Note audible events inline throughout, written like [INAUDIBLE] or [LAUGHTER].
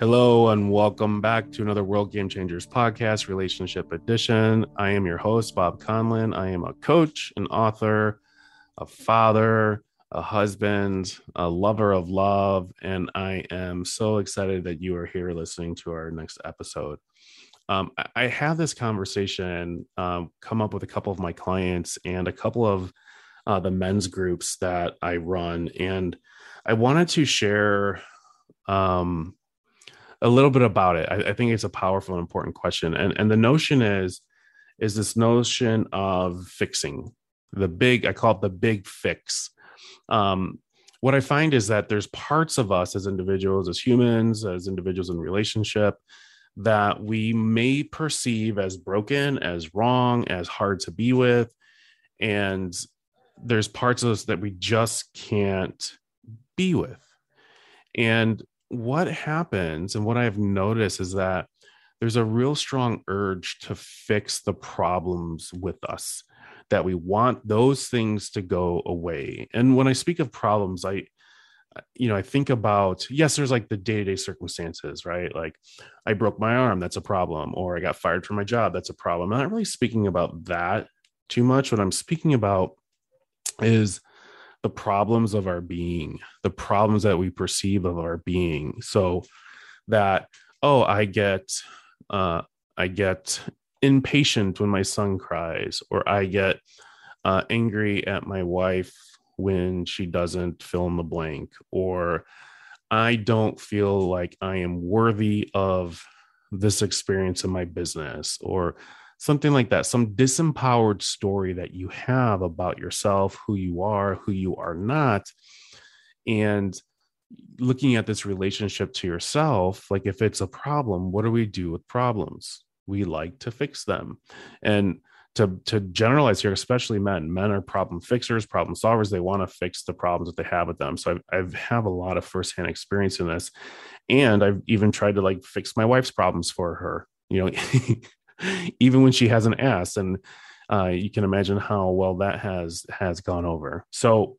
Hello and welcome back to another World Game Changers podcast, Relationship Edition. I am your host, Bob Conlin. I am a coach, an author, a father, a husband, a lover of love, and I am so excited that you are here listening to our next episode. Um, I have this conversation um, come up with a couple of my clients and a couple of uh, the men's groups that I run, and I wanted to share. Um, a little bit about it. I, I think it's a powerful and important question. And and the notion is is this notion of fixing the big. I call it the big fix. Um, what I find is that there's parts of us as individuals, as humans, as individuals in relationship, that we may perceive as broken, as wrong, as hard to be with. And there's parts of us that we just can't be with. And what happens and what I've noticed is that there's a real strong urge to fix the problems with us that we want those things to go away. And when i speak of problems i you know i think about yes there's like the day-to-day circumstances right? Like i broke my arm that's a problem or i got fired from my job that's a problem. I'm not really speaking about that too much. What i'm speaking about is the problems of our being, the problems that we perceive of our being. So that, oh, I get, uh, I get impatient when my son cries, or I get uh, angry at my wife when she doesn't fill in the blank, or I don't feel like I am worthy of this experience in my business, or something like that, some disempowered story that you have about yourself, who you are, who you are not. And looking at this relationship to yourself, like if it's a problem, what do we do with problems? We like to fix them. And to, to generalize here, especially men, men are problem fixers, problem solvers. They want to fix the problems that they have with them. So I've, I've have a lot of firsthand experience in this. And I've even tried to like fix my wife's problems for her. You know, [LAUGHS] [LAUGHS] even when she hasn't asked. And uh, you can imagine how well that has has gone over. So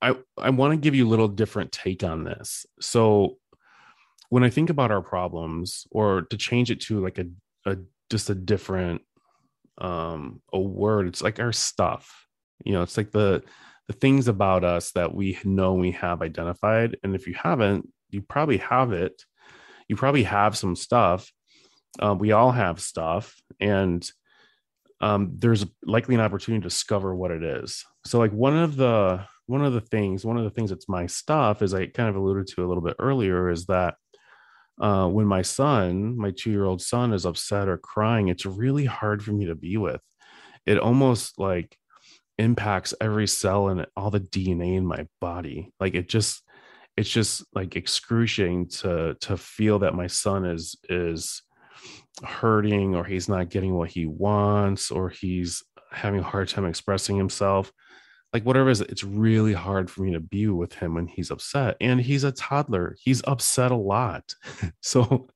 I I want to give you a little different take on this. So when I think about our problems, or to change it to like a, a just a different um a word, it's like our stuff. You know, it's like the the things about us that we know we have identified. And if you haven't, you probably have it. You probably have some stuff uh, we all have stuff, and um, there's likely an opportunity to discover what it is. So, like one of the one of the things, one of the things that's my stuff, as I kind of alluded to a little bit earlier, is that uh, when my son, my two year old son, is upset or crying, it's really hard for me to be with. It almost like impacts every cell and all the DNA in my body. Like it just, it's just like excruciating to to feel that my son is is hurting or he's not getting what he wants or he's having a hard time expressing himself. Like whatever it is it's really hard for me to be with him when he's upset. And he's a toddler. He's upset a lot. [LAUGHS] So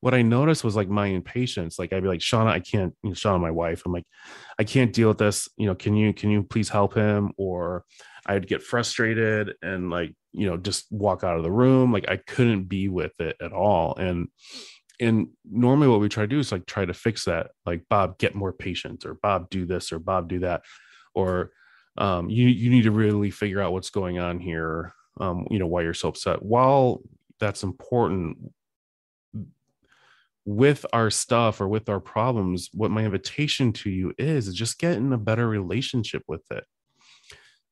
what i noticed was like my impatience. Like i'd be like shauna i can't you know, shauna my wife i'm like i can't deal with this. You know can you can you please help him? Or i'd get frustrated and like you know just walk out of the room. Like i couldn't be with it at all. And and normally what we try to do is like try to fix that like bob get more patient or bob do this or bob do that or um, you you need to really figure out what's going on here um, you know why you're so upset. While that's important with our stuff or with our problems what my invitation to you is is just get in a better relationship with it.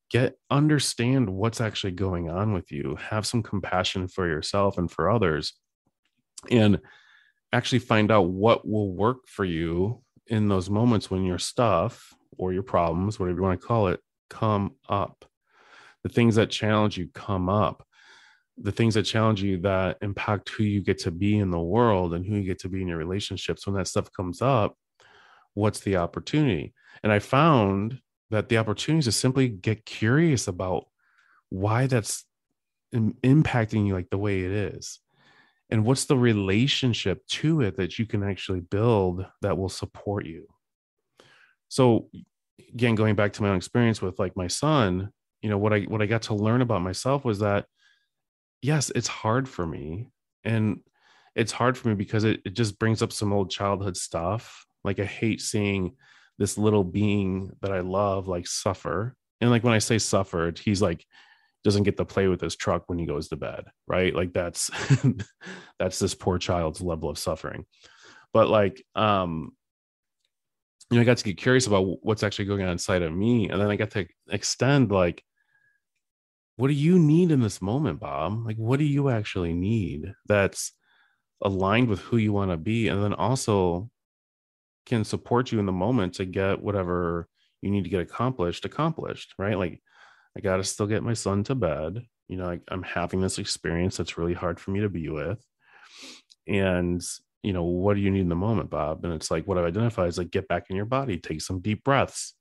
Get understand what's actually going on with you. Have some compassion for yourself and for others. And actually find out what will work for you in those moments when your stuff or your problems, whatever you want to call it, come up. The things that challenge you come up. The things that challenge you that impact who you get to be in the world and who you get to be in your relationships. When that stuff comes up, what's the opportunity? And I found that the opportunity is to simply get curious about why that's impacting you like the way it is and what's the relationship to it that you can actually build that will support you? So again going back to my own experience with like my son you know what i what i got to learn about myself was that yes it's hard for me and it's hard for me because it, it just brings up some old childhood stuff. Like i hate seeing this little being that i love like suffer. And like when i say suffered he's like doesn't get to play with his truck when he goes to bed right? Like that's [LAUGHS] that's this poor child's level of suffering. But like um you know i got to get curious about what's actually going on inside of me and then i got to extend like what do you need in this moment bob? Like what do you actually need that's aligned with who you want to be and then also can support you in the moment to get whatever you need to get accomplished accomplished right? Like I got to still get my son to bed. You know, I, I'm having this experience that's really hard for me to be with. And, you know, what do you need in the moment, Bob? And it's like, what I've identified is like, get back in your body, take some deep breaths,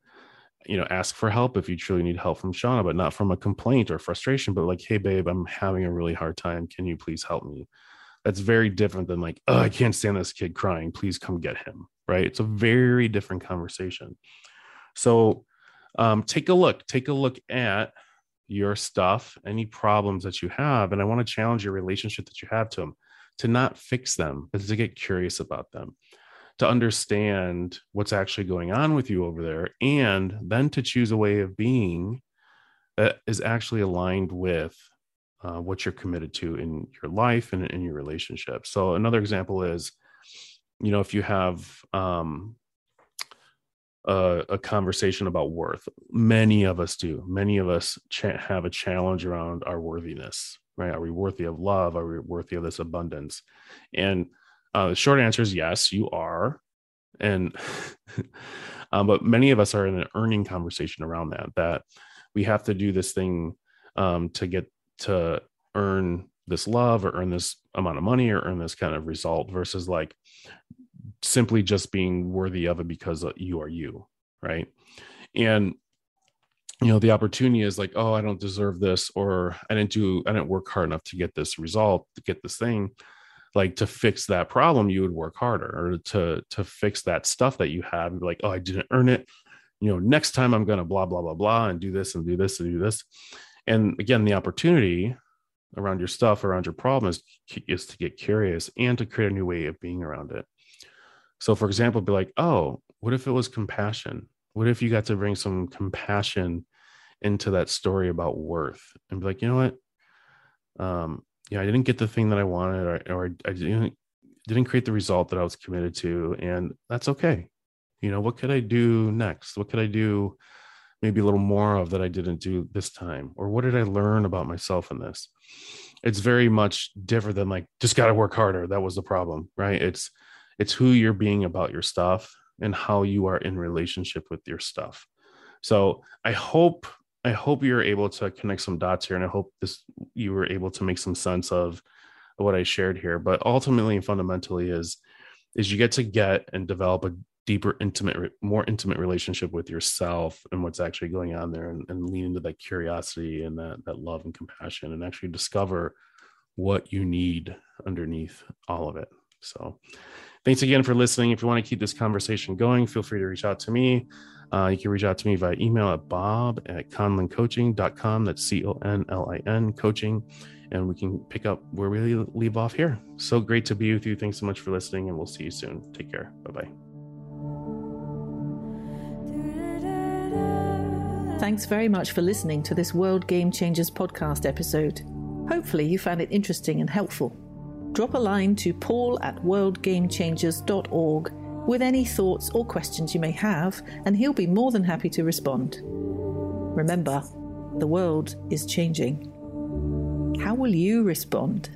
you know, ask for help if you truly need help from Shauna, but not from a complaint or frustration, but like, hey, babe, I'm having a really hard time. Can you please help me? That's very different than like, oh, I can't stand this kid crying. Please come get him. Right. It's a very different conversation. So, um, take a look take a look at your stuff any problems that you have and i want to challenge your relationship that you have to them to not fix them but to get curious about them to understand what's actually going on with you over there and then to choose a way of being that is actually aligned with uh, what you're committed to in your life and in your relationship. So another example is you know if you have um, a, a, conversation about worth. Many of us do. Many of us cha- have a challenge around our worthiness, right? Are we worthy of love? Are we worthy of this abundance? And uh, the short answer is yes, you are. And [LAUGHS] um, but many of us are in an earning conversation around that. That we have to do this thing um, to get to earn this love or earn this amount of money or earn this kind of result versus like simply just being worthy of it because uh, you are you right? And you know the opportunity is like oh i don't deserve this or i didn't do i didn't work hard enough to get this result to get this thing. Like to fix that problem you would work harder or to to fix that stuff that you have be like oh i didn't earn it. You know next time i'm going to blah blah blah blah and do this and do this and do this. And again the opportunity around your stuff around your problem is, is to get curious and to create a new way of being around it so, for example, be like, oh, what if it was compassion? What if you got to bring some compassion into that story about worth and be like, you know what? Um, yeah, I didn't get the thing that I wanted, or, or I didn't didn't create the result that I was committed to, and that's okay. You know, what could I do next? What could I do? Maybe a little more of that I didn't do this time, or what did I learn about myself in this? It's very much different than like just got to work harder. That was the problem, right? It's it's who you're being about your stuff and how you are in relationship with your stuff. So i hope i hope you're able to connect some dots here and i hope this you were able to make some sense of what i shared here. But ultimately and fundamentally is is you get to get and develop a deeper intimate more intimate relationship with yourself and what's actually going on there and, and lean into that curiosity and that that love and compassion and actually discover what you need underneath all of it so Thanks again for listening. If you want to keep this conversation going, feel free to reach out to me. Uh, you can reach out to me via email at bob at conlincoaching.com. That's C O N L I N coaching. And we can pick up where we leave off here. So great to be with you. Thanks so much for listening, and we'll see you soon. Take care. Bye bye. Thanks very much for listening to this World Game Changers podcast episode. Hopefully, you found it interesting and helpful drop a line to paul at worldgamechangers.org with any thoughts or questions you may have, and he'll be more than happy to respond. Remember, the world is changing. How will you respond?